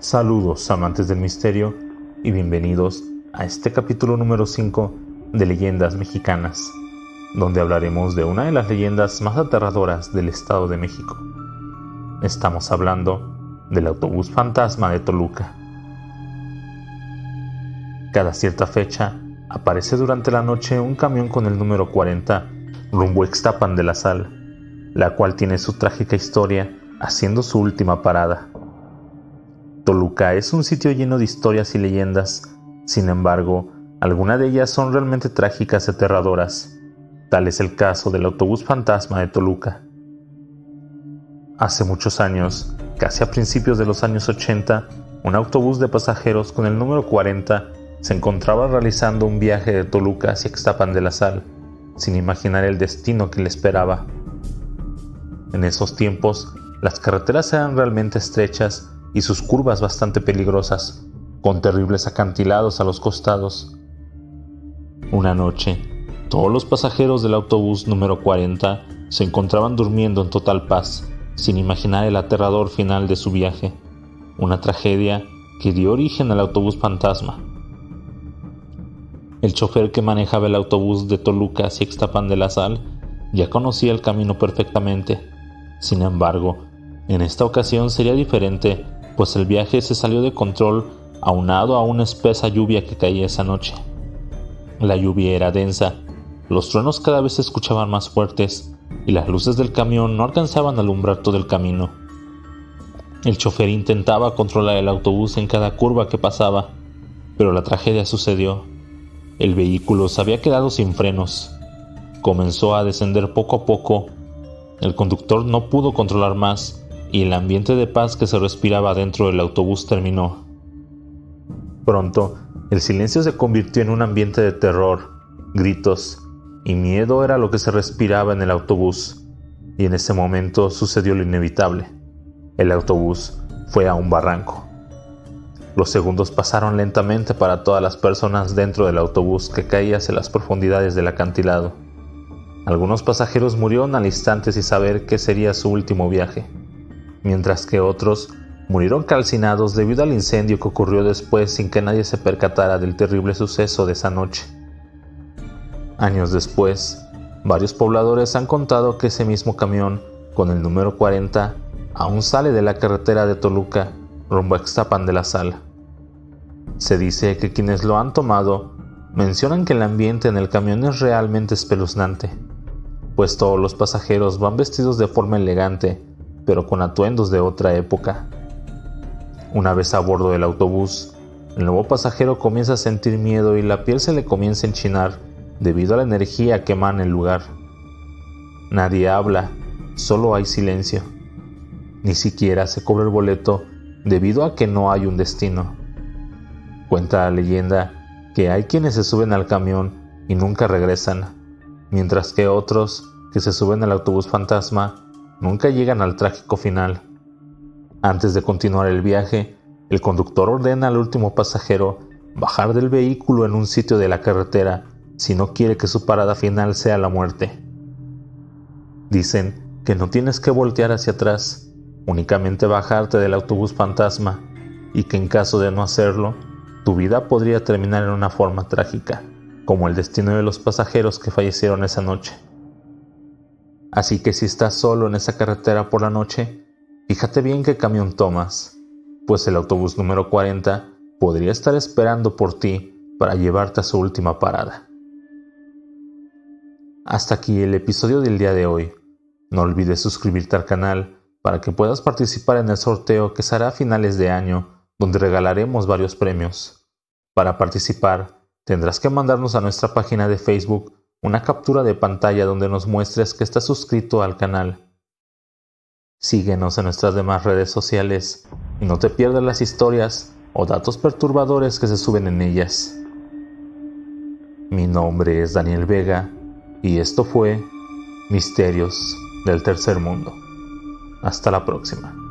Saludos amantes del misterio y bienvenidos a este capítulo número 5 de Leyendas Mexicanas, donde hablaremos de una de las leyendas más aterradoras del Estado de México. Estamos hablando del autobús fantasma de Toluca. Cada cierta fecha aparece durante la noche un camión con el número 40 rumbo Extapan de la Sal, la cual tiene su trágica historia haciendo su última parada. Toluca es un sitio lleno de historias y leyendas, sin embargo, algunas de ellas son realmente trágicas y aterradoras. Tal es el caso del autobús fantasma de Toluca. Hace muchos años, casi a principios de los años 80, un autobús de pasajeros con el número 40 se encontraba realizando un viaje de Toluca hacia Extapan de la Sal, sin imaginar el destino que le esperaba. En esos tiempos, las carreteras eran realmente estrechas y sus curvas bastante peligrosas, con terribles acantilados a los costados. Una noche, todos los pasajeros del autobús número 40 se encontraban durmiendo en total paz, sin imaginar el aterrador final de su viaje, una tragedia que dio origen al autobús fantasma. El chofer que manejaba el autobús de Toluca hacia de la Sal ya conocía el camino perfectamente. Sin embargo, en esta ocasión sería diferente pues el viaje se salió de control aunado a una espesa lluvia que caía esa noche. La lluvia era densa, los truenos cada vez se escuchaban más fuertes y las luces del camión no alcanzaban a alumbrar todo el camino. El chofer intentaba controlar el autobús en cada curva que pasaba, pero la tragedia sucedió. El vehículo se había quedado sin frenos. Comenzó a descender poco a poco. El conductor no pudo controlar más y el ambiente de paz que se respiraba dentro del autobús terminó. Pronto, el silencio se convirtió en un ambiente de terror, gritos y miedo era lo que se respiraba en el autobús, y en ese momento sucedió lo inevitable. El autobús fue a un barranco. Los segundos pasaron lentamente para todas las personas dentro del autobús que caía hacia las profundidades del acantilado. Algunos pasajeros murieron al instante sin saber qué sería su último viaje mientras que otros murieron calcinados debido al incendio que ocurrió después sin que nadie se percatara del terrible suceso de esa noche. Años después, varios pobladores han contado que ese mismo camión, con el número 40, aún sale de la carretera de Toluca rumbo a Extapan de la Sal. Se dice que quienes lo han tomado mencionan que el ambiente en el camión es realmente espeluznante, pues todos los pasajeros van vestidos de forma elegante pero con atuendos de otra época. Una vez a bordo del autobús, el nuevo pasajero comienza a sentir miedo y la piel se le comienza a enchinar debido a la energía que emana el lugar. Nadie habla, solo hay silencio. Ni siquiera se cobra el boleto debido a que no hay un destino. Cuenta la leyenda que hay quienes se suben al camión y nunca regresan, mientras que otros que se suben al autobús fantasma nunca llegan al trágico final. Antes de continuar el viaje, el conductor ordena al último pasajero bajar del vehículo en un sitio de la carretera si no quiere que su parada final sea la muerte. Dicen que no tienes que voltear hacia atrás, únicamente bajarte del autobús fantasma y que en caso de no hacerlo, tu vida podría terminar en una forma trágica, como el destino de los pasajeros que fallecieron esa noche. Así que si estás solo en esa carretera por la noche, fíjate bien qué camión tomas, pues el autobús número 40 podría estar esperando por ti para llevarte a su última parada. Hasta aquí el episodio del día de hoy. No olvides suscribirte al canal para que puedas participar en el sorteo que será a finales de año, donde regalaremos varios premios. Para participar, tendrás que mandarnos a nuestra página de Facebook una captura de pantalla donde nos muestres que estás suscrito al canal. Síguenos en nuestras demás redes sociales y no te pierdas las historias o datos perturbadores que se suben en ellas. Mi nombre es Daniel Vega y esto fue Misterios del Tercer Mundo. Hasta la próxima.